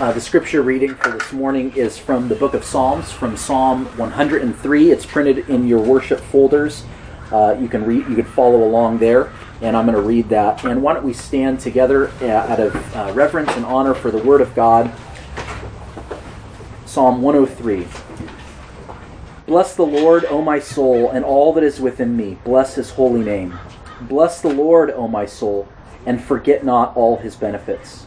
Uh, the scripture reading for this morning is from the book of Psalms, from Psalm 103. It's printed in your worship folders. Uh, you can read, you can follow along there, and I'm going to read that. And why don't we stand together uh, out of uh, reverence and honor for the Word of God? Psalm 103. Bless the Lord, O my soul, and all that is within me. Bless his holy name. Bless the Lord, O my soul, and forget not all his benefits,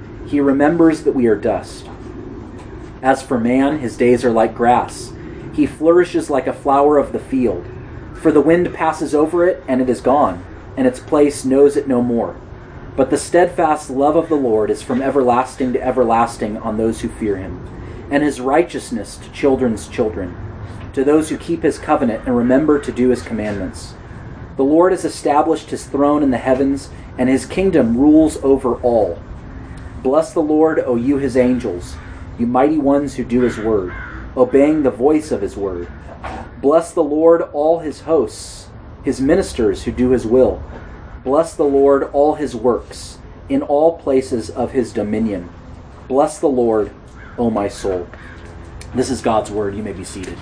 he remembers that we are dust. As for man, his days are like grass. He flourishes like a flower of the field. For the wind passes over it, and it is gone, and its place knows it no more. But the steadfast love of the Lord is from everlasting to everlasting on those who fear him and his righteousness to children's children, to those who keep his covenant and remember to do his commandments. The Lord has established his throne in the heavens, and his kingdom rules over all. Bless the Lord, O you his angels, you mighty ones who do his word, obeying the voice of his word. Bless the Lord, all his hosts, his ministers who do his will. Bless the Lord, all his works, in all places of his dominion. Bless the Lord, O my soul. This is God's word. You may be seated.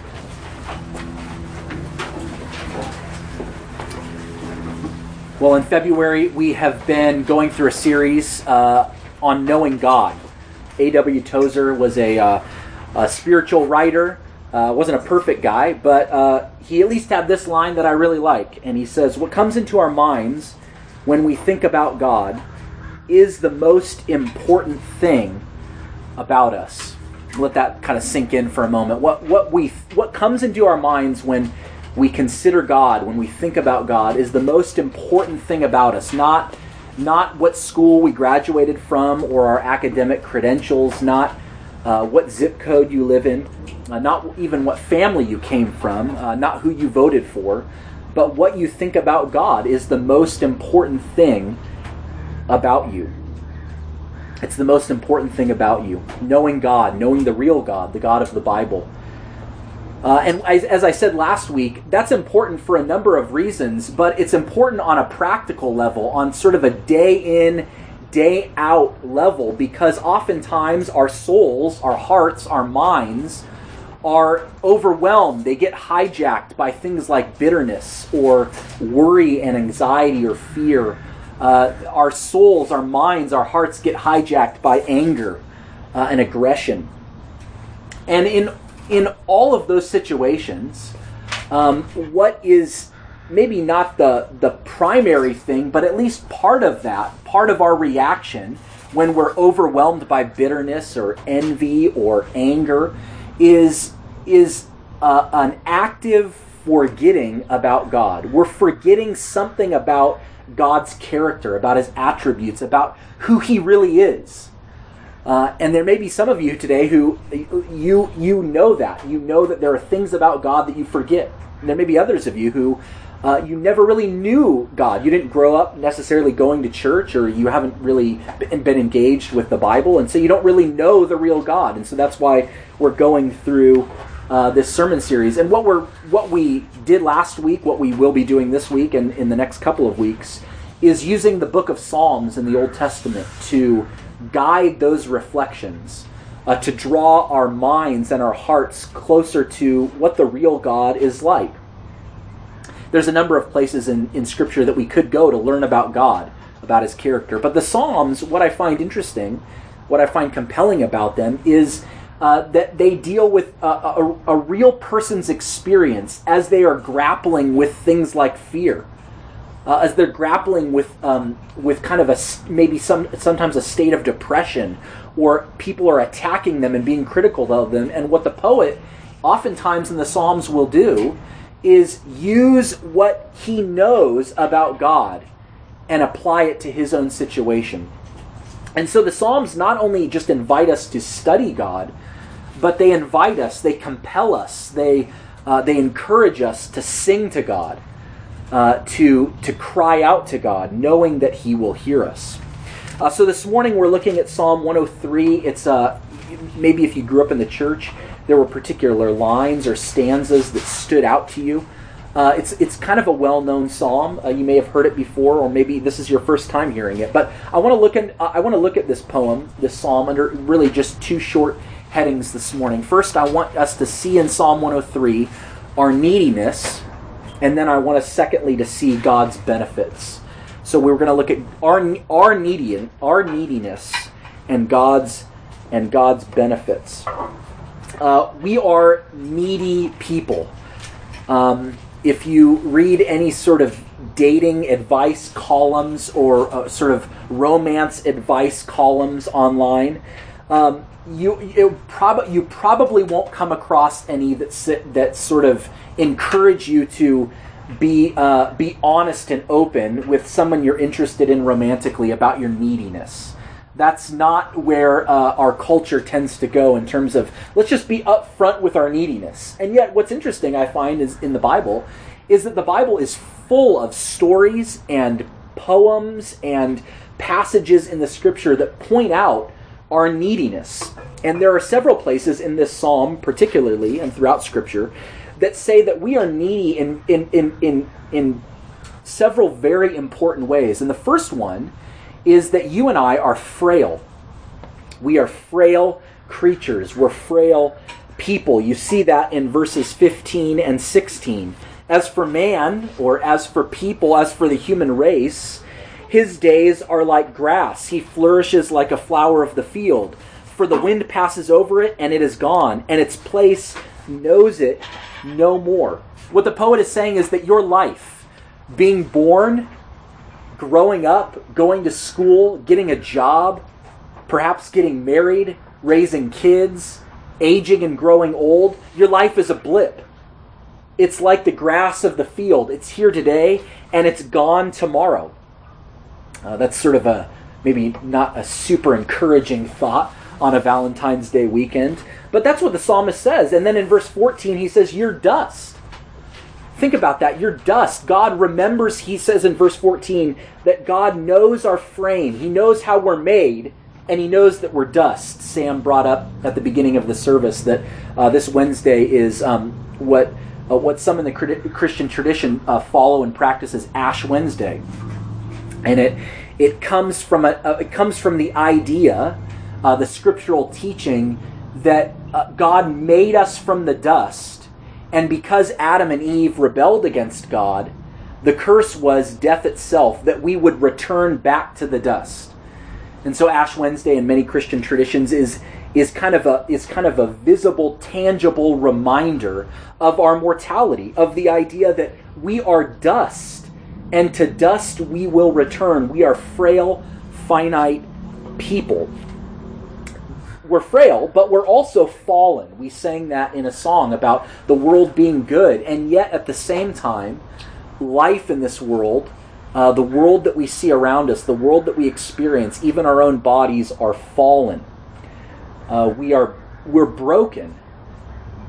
Well, in February, we have been going through a series uh, on knowing God. A.W. Tozer was a, uh, a spiritual writer. Uh, wasn't a perfect guy, but uh, he at least had this line that I really like. And he says, What comes into our minds when we think about God is the most important thing about us. Let that kind of sink in for a moment. What what we what comes into our minds when we consider God, when we think about God, is the most important thing about us. Not not what school we graduated from or our academic credentials, not uh, what zip code you live in, uh, not even what family you came from, uh, not who you voted for, but what you think about God is the most important thing about you. It's the most important thing about you. Knowing God, knowing the real God, the God of the Bible. Uh, and as, as, I said last week, that's important for a number of reasons, but it's important on a practical level, on sort of a day in, day out level, because oftentimes our souls, our hearts, our minds are overwhelmed. They get hijacked by things like bitterness or worry and anxiety or fear uh, our souls, our minds, our hearts get hijacked by anger uh, and aggression. And in in all of those situations, um, what is maybe not the the primary thing, but at least part of that, part of our reaction when we're overwhelmed by bitterness or envy or anger, is is uh, an active forgetting about God. We're forgetting something about God's character, about his attributes, about who he really is. Uh, and there may be some of you today who you you know that you know that there are things about God that you forget. And there may be others of you who uh, you never really knew God. You didn't grow up necessarily going to church, or you haven't really been engaged with the Bible, and so you don't really know the real God. And so that's why we're going through uh, this sermon series. And what we're what we did last week, what we will be doing this week and in the next couple of weeks, is using the book of Psalms in the Old Testament to guide those reflections, uh, to draw our minds and our hearts closer to what the real God is like. There's a number of places in, in Scripture that we could go to learn about God, about His character. But the Psalms, what I find interesting, what I find compelling about them, is uh, that they deal with a, a, a, real person's experience as they are grappling with things like fear, uh, as they're grappling with um, with kind of a maybe some sometimes a state of depression, or people are attacking them and being critical of them. And what the poet, oftentimes in the Psalms, will do is use what he knows about God and apply it to his own situation. And so the Psalms not only just invite us to study God, but they invite us, they compel us, they, uh, they encourage us to sing to God, uh, to, to cry out to God, knowing that He will hear us. Uh, so this morning we're looking at Psalm 103. It's uh, maybe if you grew up in the church, there were particular lines or stanzas that stood out to you. Uh, it's it's kind of a well-known psalm. Uh, you may have heard it before, or maybe this is your first time hearing it. But I want to look at I want to look at this poem, this psalm, under really just two short headings this morning. First, I want us to see in Psalm 103 our neediness, and then I want us, secondly, to see God's benefits. So we're going to look at our our needy our neediness and God's and God's benefits. Uh, we are needy people. Um, if you read any sort of dating advice columns or uh, sort of romance advice columns online, um, you prob- you probably won't come across any that sit, that sort of encourage you to be uh, be honest and open with someone you're interested in romantically about your neediness. That's not where uh, our culture tends to go in terms of let's just be upfront with our neediness. And yet, what's interesting I find is in the Bible is that the Bible is full of stories and poems and passages in the Scripture that point out our neediness. And there are several places in this psalm, particularly and throughout Scripture, that say that we are needy in, in, in, in, in several very important ways. And the first one is that you and I are frail. We are frail creatures, we're frail people. You see that in verses 15 and 16. As for man, or as for people, as for the human race, his days are like grass. He flourishes like a flower of the field. For the wind passes over it, and it is gone, and its place knows it no more. What the poet is saying is that your life, being born, growing up, going to school, getting a job, perhaps getting married, raising kids, aging and growing old, your life is a blip. It's like the grass of the field. It's here today and it's gone tomorrow. Uh, that's sort of a maybe not a super encouraging thought on a Valentine's Day weekend, but that's what the psalmist says. And then in verse 14, he says, You're dust. Think about that. You're dust. God remembers, he says in verse 14, that God knows our frame. He knows how we're made, and he knows that we're dust. Sam brought up at the beginning of the service that uh, this Wednesday is um, what, uh, what some in the Christian tradition uh, follow and practice as Ash Wednesday and it it comes from a, uh, it comes from the idea, uh, the scriptural teaching that uh, God made us from the dust, and because Adam and Eve rebelled against God, the curse was death itself that we would return back to the dust. And so Ash Wednesday in many Christian traditions is is kind of a is kind of a visible tangible reminder of our mortality of the idea that we are dust and to dust we will return. We are frail, finite people. We're frail, but we're also fallen. We sang that in a song about the world being good, and yet at the same time, life in this world, uh, the world that we see around us, the world that we experience, even our own bodies are fallen. Uh, we are we're broken.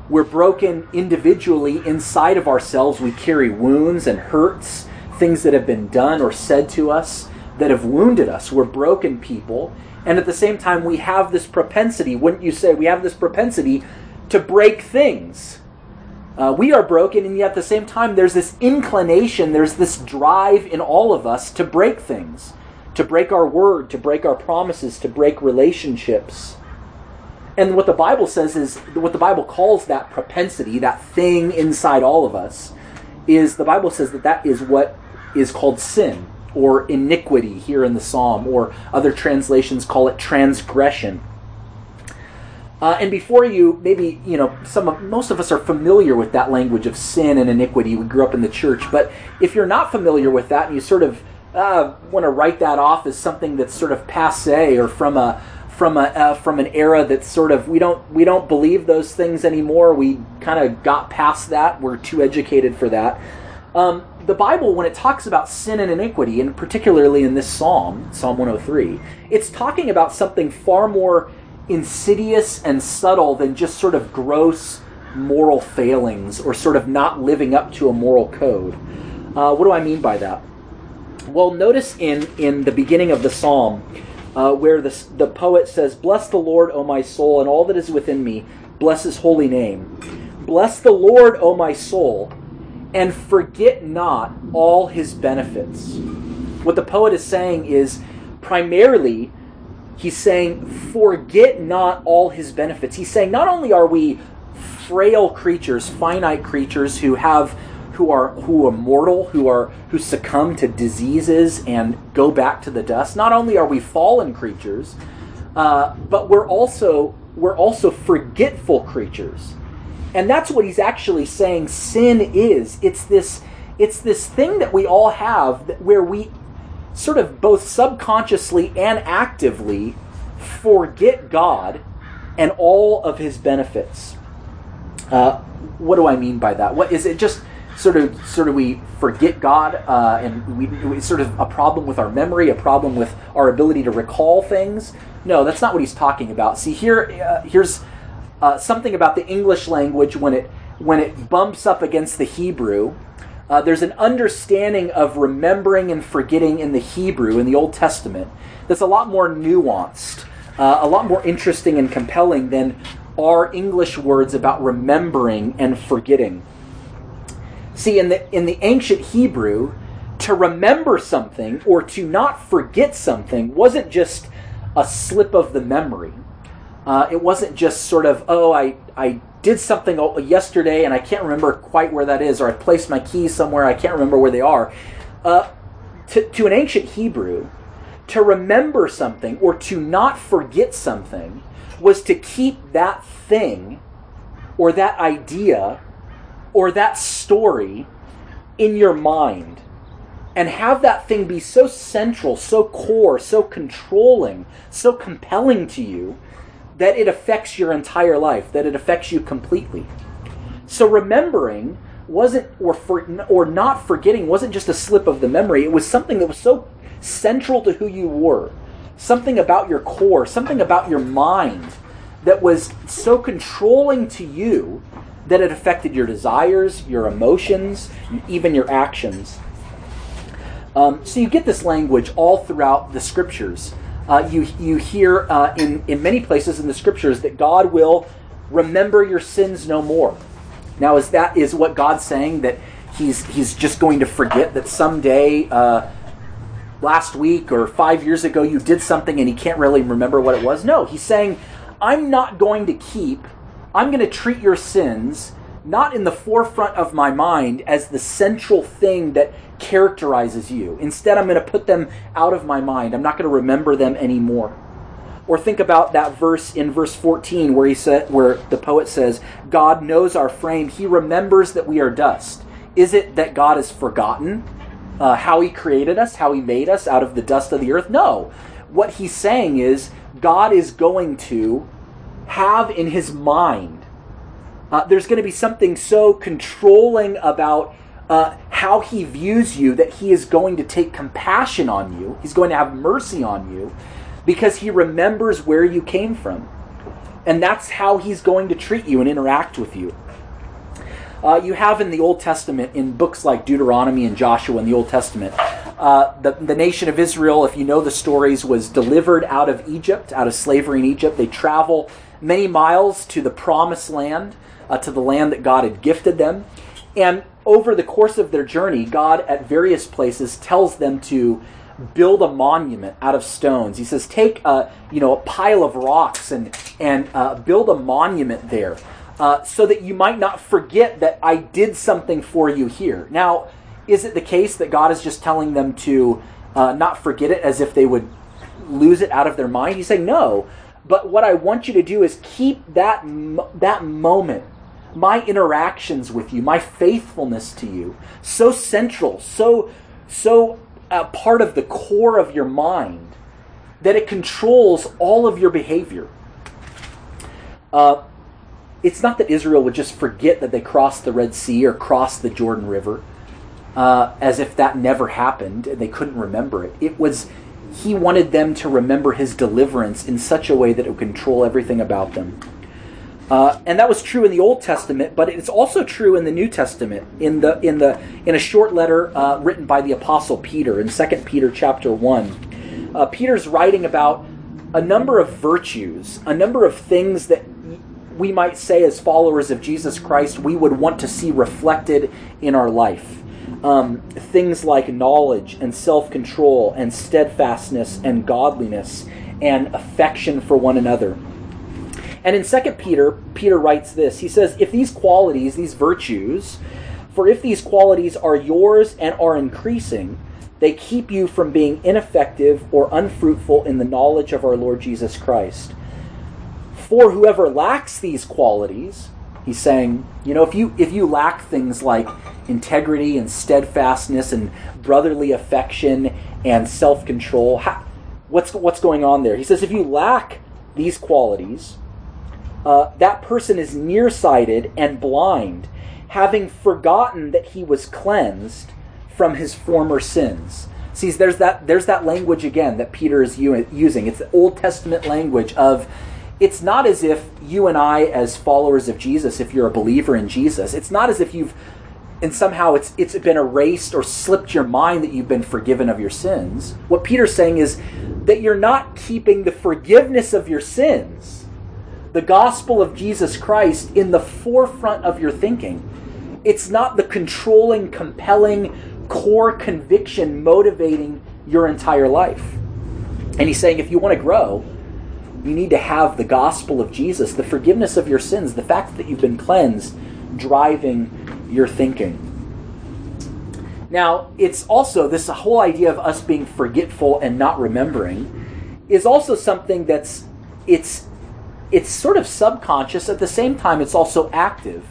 We're broken individually inside of ourselves. We carry wounds and hurts things that have been done or said to us that have wounded us. We're broken people. And at the same time, we have this propensity, wouldn't you say, we have this propensity to break things. Uh, we are broken, and yet at the same time, there's this inclination, there's this drive in all of us to break things, to break our word, to break our promises, to break relationships. And what the Bible says is, what the Bible calls that propensity, that thing inside all of us, is the Bible says that that is what is called sin or iniquity here in the psalm, or other translations call it transgression. Uh, and before you, maybe you know, some of, most of us are familiar with that language of sin and iniquity. We grew up in the church, but if you're not familiar with that and you sort of uh, want to write that off as something that's sort of passe or from a from a uh, from an era that's sort of we don't we don't believe those things anymore. We kind of got past that. We're too educated for that. Um, the Bible, when it talks about sin and iniquity, and particularly in this psalm, Psalm 103, it's talking about something far more insidious and subtle than just sort of gross moral failings or sort of not living up to a moral code. Uh, what do I mean by that? Well, notice in, in the beginning of the psalm uh, where the, the poet says, Bless the Lord, O my soul, and all that is within me, bless his holy name. Bless the Lord, O my soul, and forget not all his benefits. What the poet is saying is primarily he's saying, forget not all his benefits. He's saying, not only are we frail creatures, finite creatures who have who are who are mortal, who are who succumb to diseases and go back to the dust. Not only are we fallen creatures, uh, but we're also we're also forgetful creatures, and that's what he's actually saying. Sin is it's this it's this thing that we all have that, where we sort of both subconsciously and actively forget God and all of his benefits. Uh, what do I mean by that? What is it just sort of sort of we forget God uh, and we, we sort of a problem with our memory, a problem with our ability to recall things? No, that's not what he's talking about. See here uh, here's uh, something about the English language when it when it bumps up against the Hebrew uh, there's an understanding of remembering and forgetting in the Hebrew, in the Old Testament, that's a lot more nuanced, uh, a lot more interesting and compelling than our English words about remembering and forgetting. See, in the, in the ancient Hebrew, to remember something or to not forget something wasn't just a slip of the memory. Uh, it wasn't just sort of, oh, I, I did something yesterday and I can't remember quite where that is, or I placed my keys somewhere, I can't remember where they are. Uh, to, to an ancient Hebrew, to remember something or to not forget something was to keep that thing or that idea or that story in your mind and have that thing be so central, so core, so controlling, so compelling to you that it affects your entire life, that it affects you completely. So remembering wasn't or for, or not forgetting wasn't just a slip of the memory. It was something that was so central to who you were, something about your core, something about your mind that was so controlling to you that it affected your desires, your emotions, even your actions. Um, so you get this language all throughout the scriptures uh, you, you hear uh, in, in many places in the scriptures that God will remember your sins no more. Now, is that is what God's saying that he's, he's just going to forget that someday, uh, last week or five years ago, you did something and he can't really remember what it was? No, he's saying, I'm not going to keep, I'm going to treat your sins not in the forefront of my mind as the central thing that characterizes you. Instead, I'm going to put them out of my mind. I'm not going to remember them anymore. Or think about that verse in verse 14 where he said where the poet says, God knows our frame, he remembers that we are dust. Is it that God has forgotten uh, how he created us, how he made us out of the dust of the earth? No. What he's saying is God is going to have in his mind uh, there's going to be something so controlling about uh, how he views you that he is going to take compassion on you. He's going to have mercy on you because he remembers where you came from. And that's how he's going to treat you and interact with you. Uh, you have in the Old Testament, in books like Deuteronomy and Joshua in the Old Testament, uh, the, the nation of Israel, if you know the stories, was delivered out of Egypt, out of slavery in Egypt. They travel many miles to the promised land uh, to the land that God had gifted them. And over the course of their journey, God at various places tells them to build a monument out of stones. He says, take a, you know, a pile of rocks and, and uh, build a monument there uh, so that you might not forget that I did something for you here. Now, is it the case that God is just telling them to uh, not forget it as if they would lose it out of their mind? He's saying, no. But what I want you to do is keep that, that moment, my interactions with you, my faithfulness to you, so central, so, so uh, part of the core of your mind that it controls all of your behavior. Uh, it's not that Israel would just forget that they crossed the Red Sea or crossed the Jordan River uh, as if that never happened and they couldn't remember it. It was, he wanted them to remember his deliverance in such a way that it would control everything about them. Uh, and that was true in the Old Testament, but it's also true in the New Testament. In the in the in a short letter uh, written by the Apostle Peter in Second Peter chapter one, uh, Peter's writing about a number of virtues, a number of things that we might say as followers of Jesus Christ we would want to see reflected in our life um, things like knowledge and self control and steadfastness and godliness and affection for one another. And in 2 Peter, Peter writes this He says, If these qualities, these virtues, for if these qualities are yours and are increasing, they keep you from being ineffective or unfruitful in the knowledge of our Lord Jesus Christ. For whoever lacks these qualities, he's saying, you know, if you if you lack things like integrity and steadfastness and brotherly affection and self control. What's, what's going on there? He says if you lack these qualities, uh, that person is nearsighted and blind, having forgotten that he was cleansed from his former sins. See, there's that, there's that language again that Peter is using. It's the Old Testament language of it's not as if you and I, as followers of Jesus, if you're a believer in Jesus, it's not as if you've and somehow it's it's been erased or slipped your mind that you've been forgiven of your sins. What Peter's saying is that you're not keeping the forgiveness of your sins, the gospel of Jesus Christ in the forefront of your thinking. It's not the controlling, compelling core conviction motivating your entire life. And he's saying if you want to grow, you need to have the gospel of Jesus, the forgiveness of your sins, the fact that you've been cleansed, driving your thinking. Now, it's also this whole idea of us being forgetful and not remembering is also something that's it's it's sort of subconscious at the same time it's also active.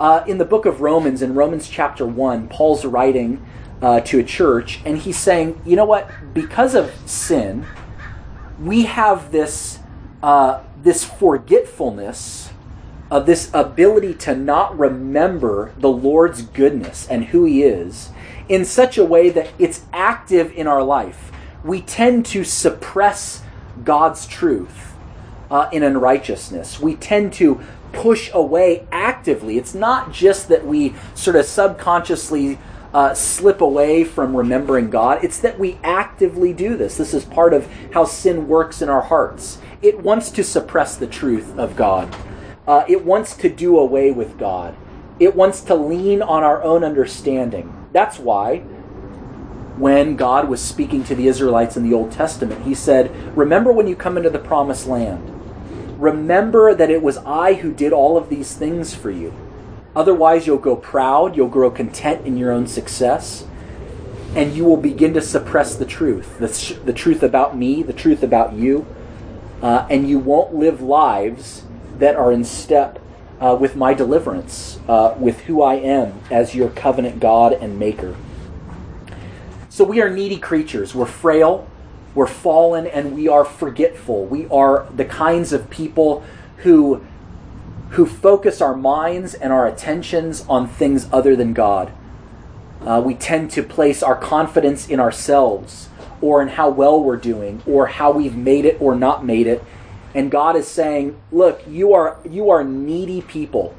Uh, in the book of Romans, in Romans chapter 1, Paul's writing uh, to a church, and he's saying, you know what? Because of sin, we have this, uh, this forgetfulness of this ability to not remember the Lord's goodness and who He is in such a way that it's active in our life. We tend to suppress God's truth uh, in unrighteousness. We tend to push away actively. It's not just that we sort of subconsciously uh, slip away from remembering God, it's that we actively do this. This is part of how sin works in our hearts. It wants to suppress the truth of God. Uh, it wants to do away with God. It wants to lean on our own understanding. That's why, when God was speaking to the Israelites in the Old Testament, he said, Remember when you come into the promised land. Remember that it was I who did all of these things for you. Otherwise, you'll go proud, you'll grow content in your own success, and you will begin to suppress the truth the, the truth about me, the truth about you, uh, and you won't live lives that are in step uh, with my deliverance, uh, with who I am as your covenant God and maker. So we are needy creatures. We're frail, we're fallen, and we are forgetful. We are the kinds of people who who focus our minds and our attentions on things other than God. Uh, we tend to place our confidence in ourselves or in how well we're doing or how we've made it or not made it and God is saying, "Look, you are you are needy people."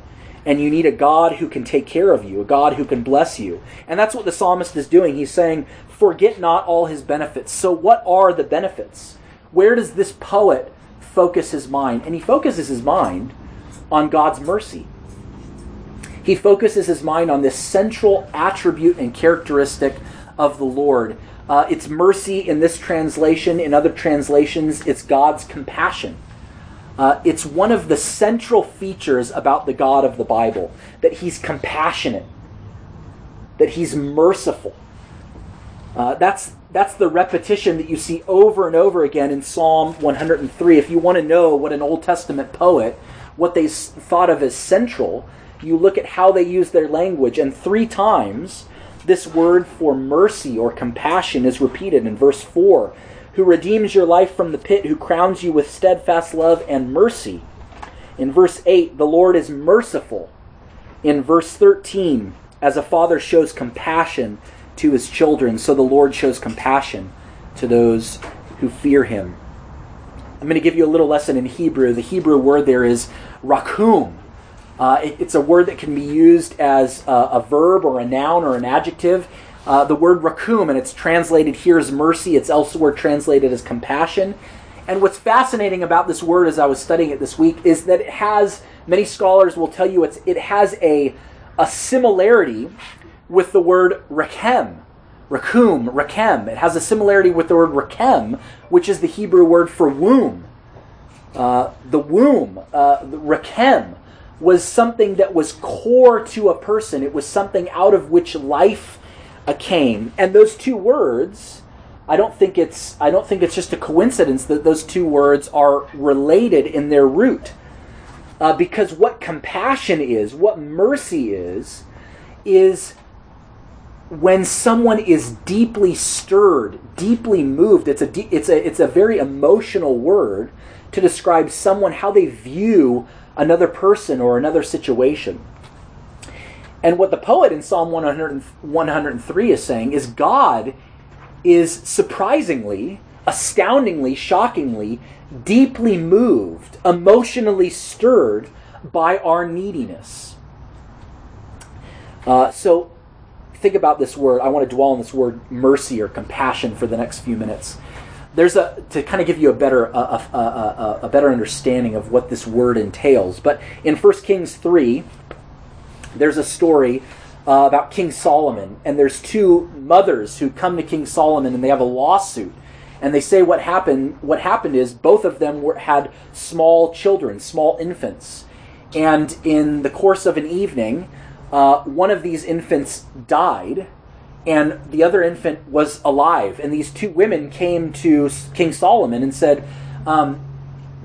And you need a God who can take care of you, a God who can bless you. And that's what the psalmist is doing. He's saying, Forget not all his benefits. So, what are the benefits? Where does this poet focus his mind? And he focuses his mind on God's mercy. He focuses his mind on this central attribute and characteristic of the Lord uh, it's mercy in this translation. In other translations, it's God's compassion. Uh, it's one of the central features about the God of the Bible that he's compassionate, that he's merciful. Uh, that's that's the repetition that you see over and over again in Psalm 103. If you want to know what an Old Testament poet, what they thought of as central, you look at how they use their language, and three times this word for mercy or compassion is repeated in verse 4 who redeems your life from the pit, who crowns you with steadfast love and mercy. In verse 8, the Lord is merciful. In verse 13, as a father shows compassion to his children, so the Lord shows compassion to those who fear him. I'm going to give you a little lesson in Hebrew. The Hebrew word there is rakum. Uh, it, it's a word that can be used as a, a, verb or a noun or an adjective. Uh, the word rakum, and it's translated here as mercy, it's elsewhere translated as compassion. And what's fascinating about this word as I was studying it this week is that it has, many scholars will tell you, it's, it has a, a similarity with the word rakem. Rakum, rakem. It has a similarity with the word rakem, which is the Hebrew word for womb. Uh, the womb, uh, rakem, was something that was core to a person. It was something out of which life uh, came. And those two words, I don't think it's I don't think it's just a coincidence that those two words are related in their root. Uh, because what compassion is, what mercy is, is when someone is deeply stirred, deeply moved, it's a, de- it's a, it's a very emotional word to describe someone, how they view another person or another situation. And what the poet in Psalm 100, 103 is saying is God is surprisingly, astoundingly, shockingly, deeply moved, emotionally stirred by our neediness. Uh, so think about this word. I want to dwell on this word mercy or compassion for the next few minutes. There's a to kind of give you a better a, a, a, a better understanding of what this word entails. But in 1 Kings three, there's a story uh, about King Solomon, and there's two mothers who come to King Solomon, and they have a lawsuit, and they say what happened. What happened is both of them were, had small children, small infants, and in the course of an evening, uh, one of these infants died, and the other infant was alive. And these two women came to King Solomon and said. Um,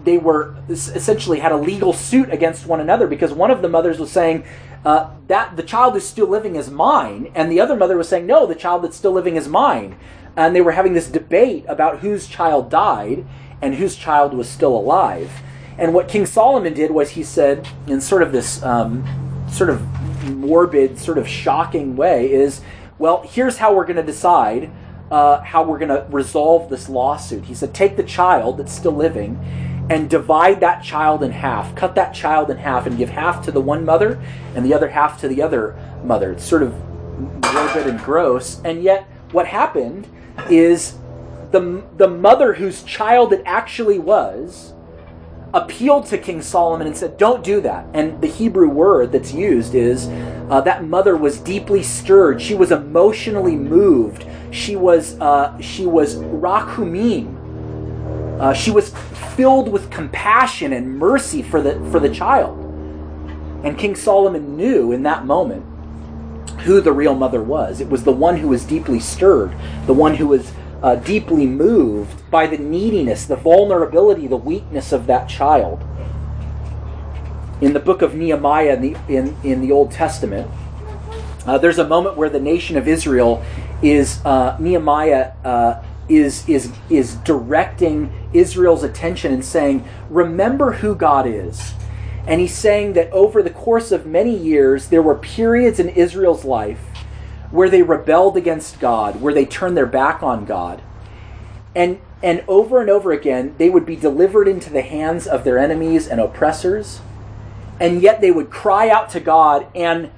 they were essentially had a legal suit against one another because one of the mothers was saying uh, that the child is still living is mine, and the other mother was saying, no, the child that's still living is mine. And they were having this debate about whose child died and whose child was still alive. And what King Solomon did was he said, in sort of this um, sort of morbid, sort of shocking way, is, well, here's how we're going to decide uh, how we're going to resolve this lawsuit. He said, take the child that's still living and divide that child in half, cut that child in half, and give half to the one mother and the other half to the other mother. It's sort of morbid and gross. And yet, what happened is the, the mother whose child it actually was appealed to King Solomon and said, Don't do that. And the Hebrew word that's used is uh, that mother was deeply stirred. She was emotionally moved. She was, uh, she was rakumim. Uh, she was filled with compassion and mercy for the, for the child. And King Solomon knew in that moment who the real mother was. It was the one who was deeply stirred, the one who was uh, deeply moved by the neediness, the vulnerability, the weakness of that child. In the book of Nehemiah in the, in, in the Old Testament, uh, there's a moment where the nation of Israel is, uh, Nehemiah uh, is, is, is directing Israel's attention and saying, Remember who God is. And he's saying that over the course of many years, there were periods in Israel's life where they rebelled against God, where they turned their back on God. And, and over and over again, they would be delivered into the hands of their enemies and oppressors. And yet they would cry out to God, and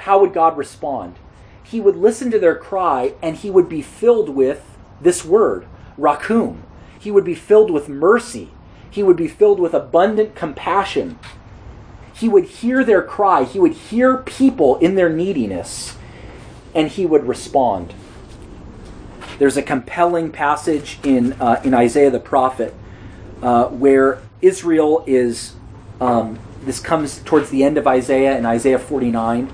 how would God respond? He would listen to their cry, and he would be filled with this word, rakum. He would be filled with mercy. He would be filled with abundant compassion. He would hear their cry. He would hear people in their neediness, and he would respond. There's a compelling passage in, uh, in Isaiah the prophet uh, where Israel is, um, this comes towards the end of Isaiah in Isaiah 49.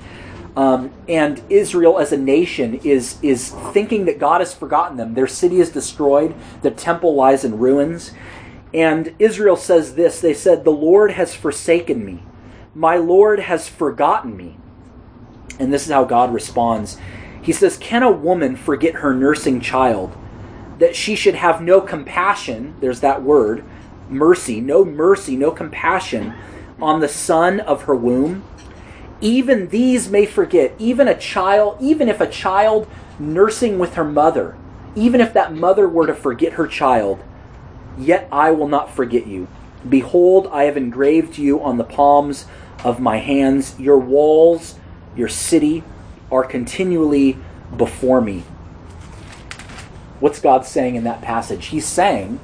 Um, and Israel as a nation is, is thinking that God has forgotten them. Their city is destroyed, the temple lies in ruins. And Israel says this They said, The Lord has forsaken me, my Lord has forgotten me. And this is how God responds. He says, Can a woman forget her nursing child? That she should have no compassion, there's that word, mercy, no mercy, no compassion on the son of her womb? Even these may forget. Even a child, even if a child nursing with her mother, even if that mother were to forget her child, yet I will not forget you. Behold, I have engraved you on the palms of my hands. Your walls, your city, are continually before me. What's God saying in that passage? He's saying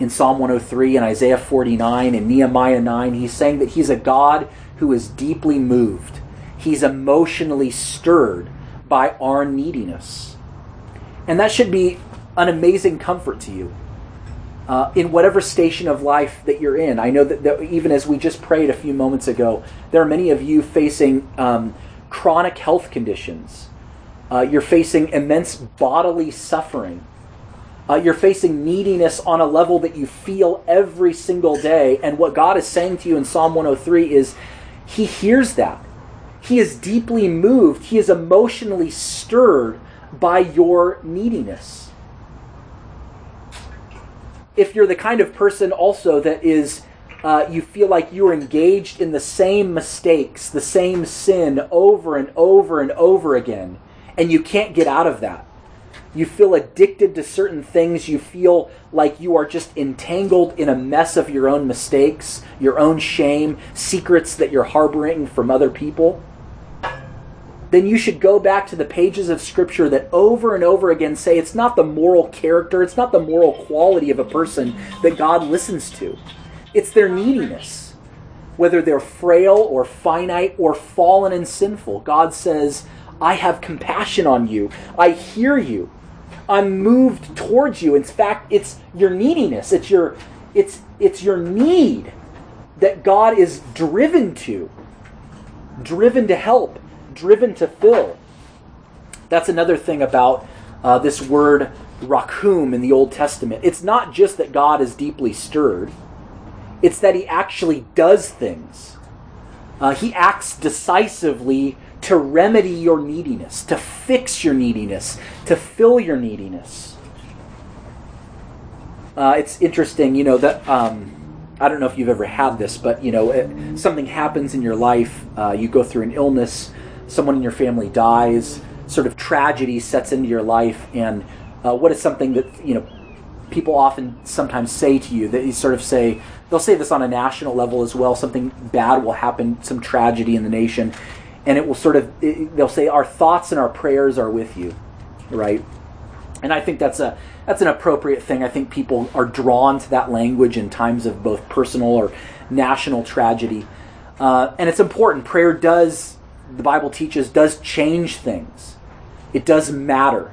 in Psalm 103 and Isaiah 49 and Nehemiah 9, he's saying that he's a God who is deeply moved. He's emotionally stirred by our neediness. And that should be an amazing comfort to you. Uh, in whatever station of life that you're in. I know that, that, even as we just prayed a few moments ago, there are many of you facing um, chronic health conditions. Uh, you're facing immense bodily suffering. Uh, you're facing neediness on a level that you feel every single day. And what God is saying to you in Psalm 103 is he hears that. He is deeply moved. He is emotionally stirred by your neediness. If you're the kind of person also that is, uh, you feel like you're engaged in the same mistakes, the same sin over and over and over again, and you can't get out of that you feel addicted to certain things. You feel like you are just entangled in a mess of your own mistakes, your own shame, secrets that you're harboring from other people. Then you should go back to the pages of Scripture that over and over again say it's not the moral character, it's not the moral quality of a person that God listens to, it's their neediness. Whether they're frail or finite or fallen and sinful, God says, I have compassion on you. I hear you. I'm moved towards you. In fact, it's your neediness. It's your it's it's your need that God is driven to. Driven to help, driven to fill. That's another thing about uh, this word rakum in the Old Testament. It's not just that God is deeply stirred, it's that he actually does things. Uh, he acts decisively to remedy your neediness, to fix your neediness, to fill your neediness. Uh, it's interesting, you know, that um, I don't know if you've ever had this, but, you know, it, something happens in your life, uh, you go through an illness, someone in your family dies, sort of tragedy sets into your life, and uh, what is something that, you know, people often sometimes say to you that you sort of say, they'll say this on a national level as well, something bad will happen, some tragedy in the nation, and it will sort of it, they'll say our thoughts and our prayers are with you right? And i think that's a that's an appropriate thing. I think people are drawn to that language in times of both personal or national tragedy. Uh, and it's important. Prayer does the bible teaches does change things. It does matter.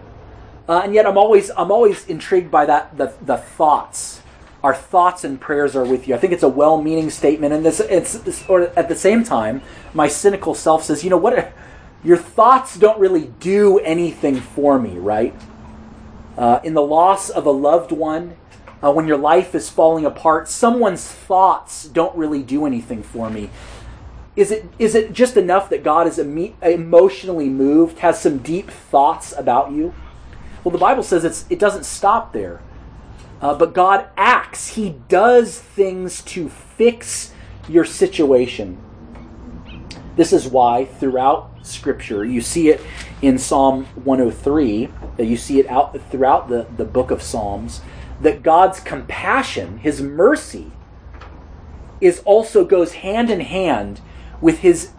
Uh, and yet i'm always i'm always intrigued by that the, the thoughts our thoughts and prayers are with you. I think it's a well-meaning statement, and this it's, it's or at the same time, my cynical self says, you know what? Your thoughts don't really do anything for me, right? Uh, in the loss of a loved one, uh, when your life is falling apart, someone's thoughts don't really do anything for me. Is it is it just enough that God is emo- emotionally moved, has some deep thoughts about you? Well, the Bible says it's it doesn't stop there. Uh, but God acts, He does things to fix your situation. This is why throughout Scripture, you see it in Psalm 103, you see it out throughout the, the book of Psalms, that God's compassion, His mercy, is also goes hand in hand with His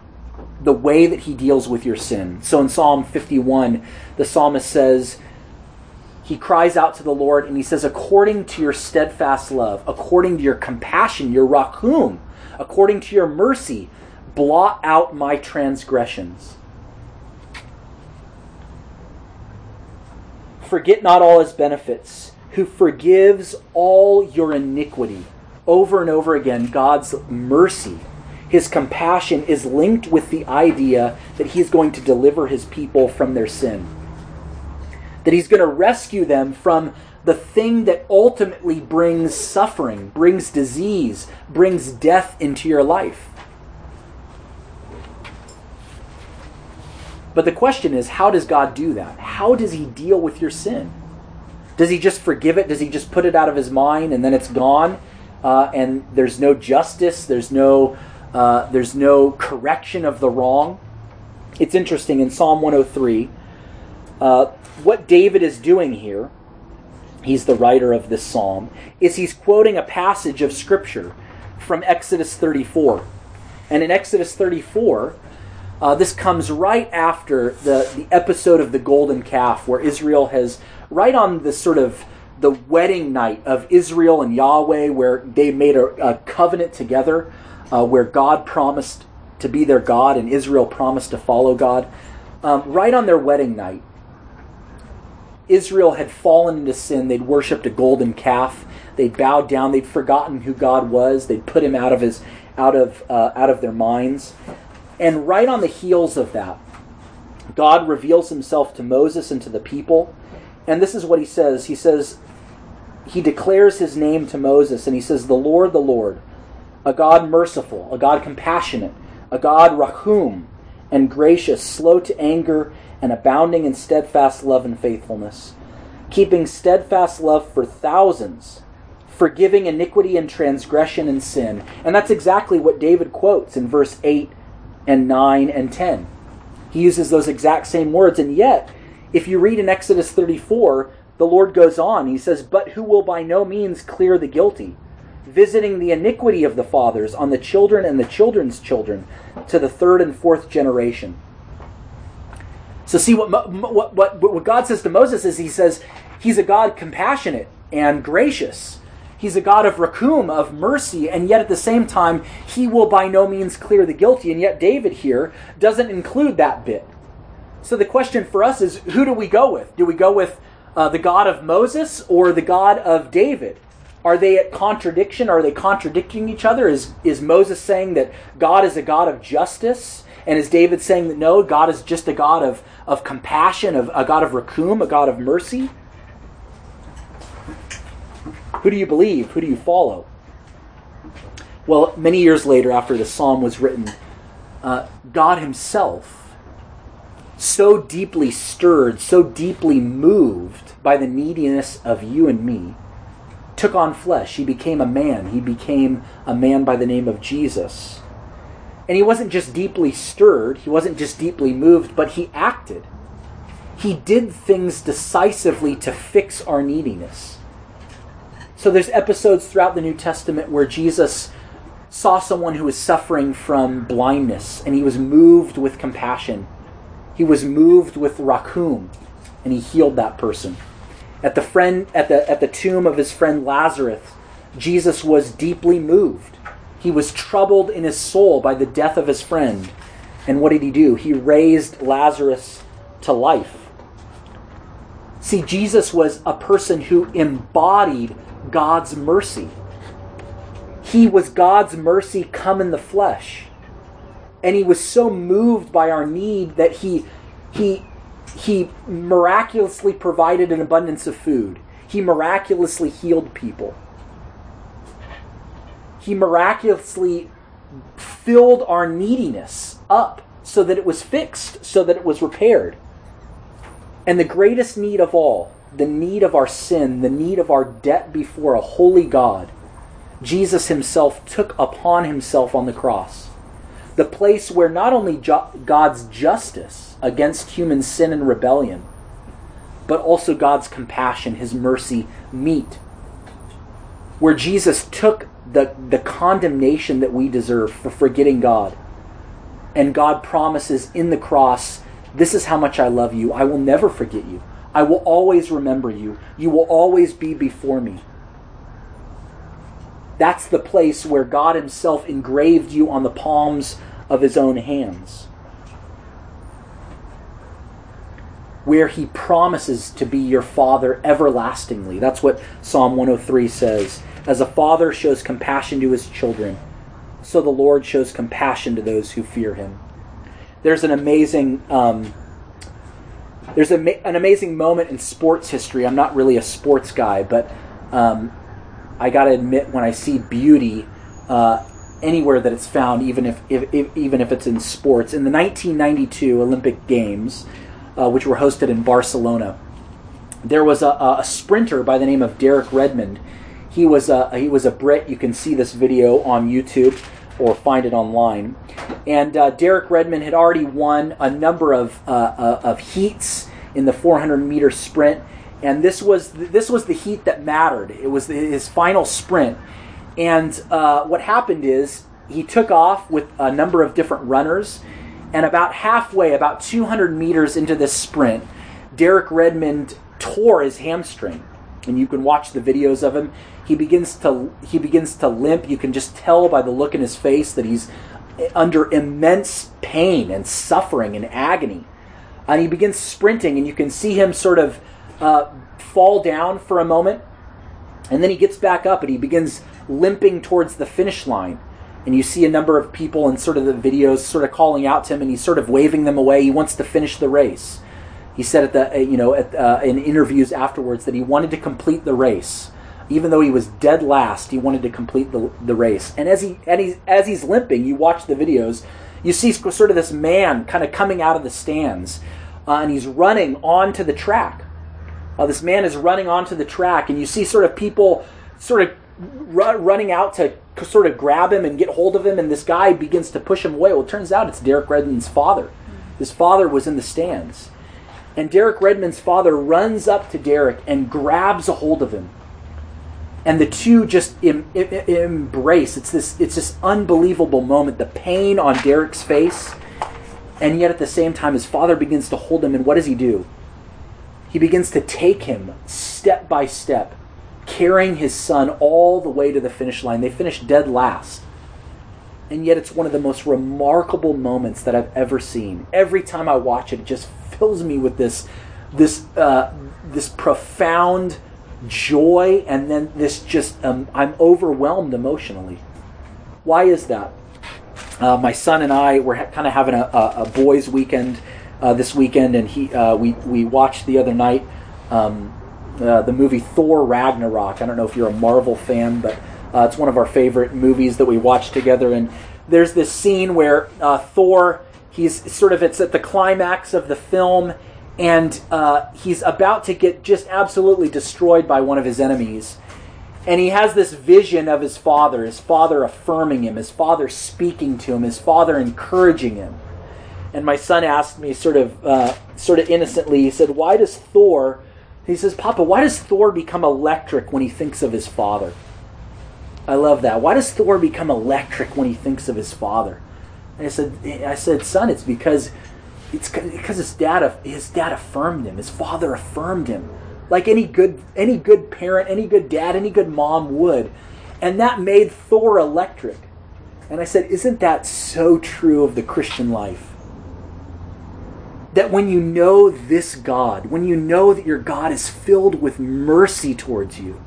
the way that He deals with your sin. So in Psalm 51, the psalmist says, he cries out to the Lord and he says, According to your steadfast love, according to your compassion, your rakum, according to your mercy, blot out my transgressions. Forget not all his benefits, who forgives all your iniquity. Over and over again, God's mercy, his compassion is linked with the idea that he's going to deliver his people from their sin. That he's going to rescue them from the thing that ultimately brings suffering, brings disease, brings death into your life. But the question is, how does God do that? How does he deal with your sin? Does he just forgive it? Does he just put it out of his mind and then it's gone? Uh, and there's no justice, there's no, uh, there's no correction of the wrong. It's interesting in Psalm 103, uh, what David is doing here, he's the writer of this psalm, is he's quoting a passage of Scripture from Exodus 34. And in Exodus 34, uh, this comes right after the, the episode of the golden calf, where Israel has, right on the sort of the wedding night of Israel and Yahweh, where they made a, a covenant together, uh, where God promised to be their God and Israel promised to follow God. Um, right on their wedding night, Israel had fallen into sin. They'd worshipped a golden calf. They'd bowed down. They'd forgotten who God was. They'd put him out of his out of uh, out of their minds. And right on the heels of that, God reveals himself to Moses and to the people. And this is what he says. He says, he declares his name to Moses, and he says, The Lord, the Lord, a God merciful, a God compassionate, a God rahum and gracious, slow to anger, and abounding in steadfast love and faithfulness, keeping steadfast love for thousands, forgiving iniquity and transgression and sin. And that's exactly what David quotes in verse 8 and 9 and 10. He uses those exact same words. And yet, if you read in Exodus 34, the Lord goes on. He says, But who will by no means clear the guilty, visiting the iniquity of the fathers on the children and the children's children to the third and fourth generation. So, see what, what, what, what God says to Moses is He says, He's a God compassionate and gracious He's a God of rakum, of mercy, and yet at the same time, he will by no means clear the guilty. And yet, David here doesn't include that bit. So the question for us is who do we go with? Do we go with uh, the God of Moses or the God of David? Are they at contradiction? Are they contradicting each other? Is, is Moses saying that God is a God of justice? And is David saying that no, God is just a God of, of compassion, of a God of rakum, a God of mercy? Who do you believe? Who do you follow? Well, many years later, after the psalm was written, uh, God Himself, so deeply stirred, so deeply moved by the neediness of you and me, took on flesh. He became a man. He became a man by the name of Jesus. And he wasn't just deeply stirred, he wasn't just deeply moved, but he acted. He did things decisively to fix our neediness. So there's episodes throughout the New Testament where Jesus saw someone who was suffering from blindness and he was moved with compassion. He was moved with rakum and he healed that person. At the friend at the at the tomb of his friend Lazarus, Jesus was deeply moved. He was troubled in his soul by the death of his friend. And what did he do? He raised Lazarus to life. See, Jesus was a person who embodied God's mercy. He was God's mercy come in the flesh. And he was so moved by our need that he he he miraculously provided an abundance of food. He miraculously healed people. He miraculously filled our neediness up so that it was fixed, so that it was repaired. And the greatest need of all the need of our sin, the need of our debt before a holy God, Jesus himself took upon himself on the cross. The place where not only God's justice against human sin and rebellion, but also God's compassion, his mercy meet. Where Jesus took the, the condemnation that we deserve for forgetting God. And God promises in the cross, This is how much I love you. I will never forget you. I will always remember you. You will always be before me. That's the place where God Himself engraved you on the palms of His own hands. Where He promises to be your Father everlastingly. That's what Psalm 103 says. As a father shows compassion to his children, so the Lord shows compassion to those who fear him. There's an amazing. Um, there's a, an amazing moment in sports history. I'm not really a sports guy, but um, I got to admit, when I see beauty uh, anywhere that it's found, even if, if, if, even if it's in sports, in the 1992 Olympic Games, uh, which were hosted in Barcelona, there was a, a, sprinter by the name of Derek Redmond. He was a, he was a Brit. You can see this video on YouTube or find it online. And uh, Derek Redmond had already won a number of uh, uh, of heats in the 400 meter sprint, and this was this was the heat that mattered. It was his final sprint, and uh, what happened is he took off with a number of different runners, and about halfway, about 200 meters into this sprint, Derek Redmond tore his hamstring, and you can watch the videos of him. He begins to he begins to limp. You can just tell by the look in his face that he's under immense pain and suffering and agony. And he begins sprinting, and you can see him sort of uh, fall down for a moment, and then he gets back up and he begins limping towards the finish line. And you see a number of people in sort of the videos sort of calling out to him, and he's sort of waving them away. He wants to finish the race. He said at the uh, you know at, uh, in interviews afterwards that he wanted to complete the race, even though he was dead last. He wanted to complete the, the race. And as he and he, as he's limping, you watch the videos. You see sort of this man kind of coming out of the stands, uh, and he's running onto the track. Uh, this man is running onto the track, and you see sort of people sort of running out to sort of grab him and get hold of him, and this guy begins to push him away. Well, it turns out it's Derek Redmond's father. His father was in the stands. And Derek Redmond's father runs up to Derek and grabs a hold of him. And the two just em- em- embrace. It's this, it's this unbelievable moment. The pain on Derek's face, and yet at the same time, his father begins to hold him. And what does he do? He begins to take him step by step, carrying his son all the way to the finish line. They finish dead last. And yet, it's one of the most remarkable moments that I've ever seen. Every time I watch it, it just fills me with this this uh, this profound joy and then this just um, I'm overwhelmed emotionally. Why is that? Uh, my son and I were ha- kind of having a, a, a boys' weekend uh, this weekend, and he uh, we we watched the other night um, uh, the movie Thor Ragnarok. I don't know if you're a Marvel fan, but uh, it's one of our favorite movies that we watched together. And there's this scene where Thor He's sort of it's at the climax of the film, and uh, he's about to get just absolutely destroyed by one of his enemies. And he has this vision of his father, his father affirming him, his father speaking to him, his father encouraging him. And my son asked me, sort of, uh, sort of innocently, he said, "Why does Thor?" He says, "Papa, why does Thor become electric when he thinks of his father?" I love that. Why does Thor become electric when he thinks of his father? I said, I said, son, it's because it's because his dad his dad affirmed him. His father affirmed him, like any good any good parent, any good dad, any good mom would, and that made Thor electric. And I said, isn't that so true of the Christian life? That when you know this God, when you know that your God is filled with mercy towards you,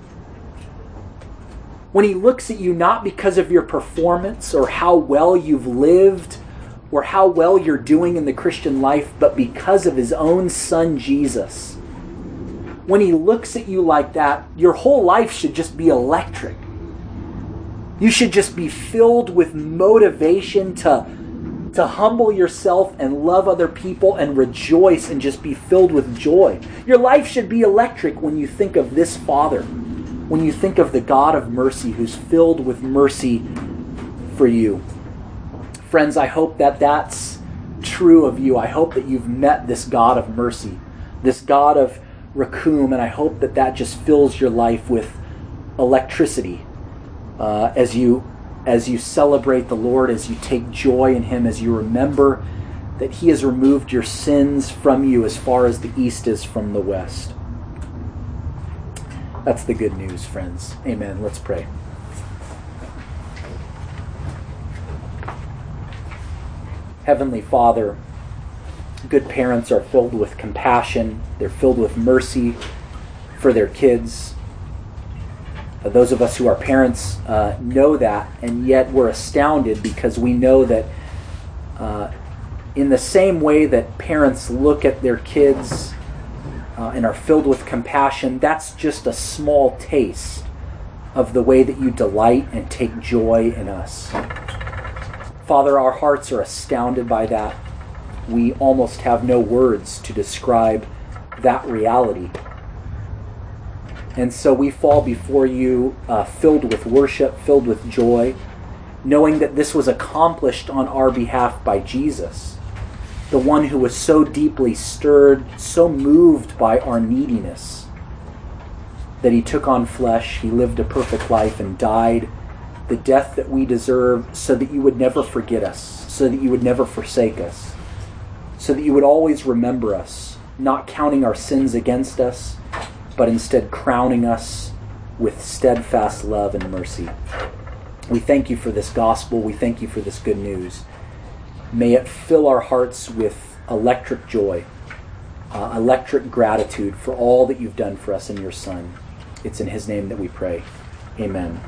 when he looks at you not because of your performance or how well you've lived or how well you're doing in the Christian life, but because of his own son Jesus. When he looks at you like that, your whole life should just be electric. You should just be filled with motivation to, to humble yourself and love other people and rejoice and just be filled with joy. Your life should be electric when you think of this Father when you think of the God of mercy who's filled with mercy for you. Friends, I hope that that's true of you. I hope that you've met this God of mercy, this God of Rakum, and I hope that that just fills your life with electricity uh, as you as you celebrate the Lord, as you take joy in Him, as you remember that He has removed your sins from you as far as the east is from the west. That's the good news, friends. Amen. Let's pray. Heavenly Father, good parents are filled with compassion, they're filled with mercy for their kids. Uh, those of us who are parents uh, know that, and yet we're astounded because we know that uh, in the same way that parents look at their kids uh, and are filled with compassion, that's just a small taste of the way that you delight and take joy in us. Father, our hearts are astounded by that. We almost have no words to describe that reality. And so we fall before you uh, filled with worship, filled with joy, knowing that this was accomplished on our behalf by Jesus, the one who was so deeply stirred, so moved by our neediness, that he took on flesh, he lived a perfect life, and died the death that we deserve so that you would never forget us, so that you would never forsake us, so that you would always remember us, not counting our sins against us but instead crowning us with steadfast love and mercy. We thank you for this gospel. We thank you for this good news. May it fill our hearts with electric joy, uh, electric gratitude for all that you've done for us in your Son. It's in His name that we pray. Amen.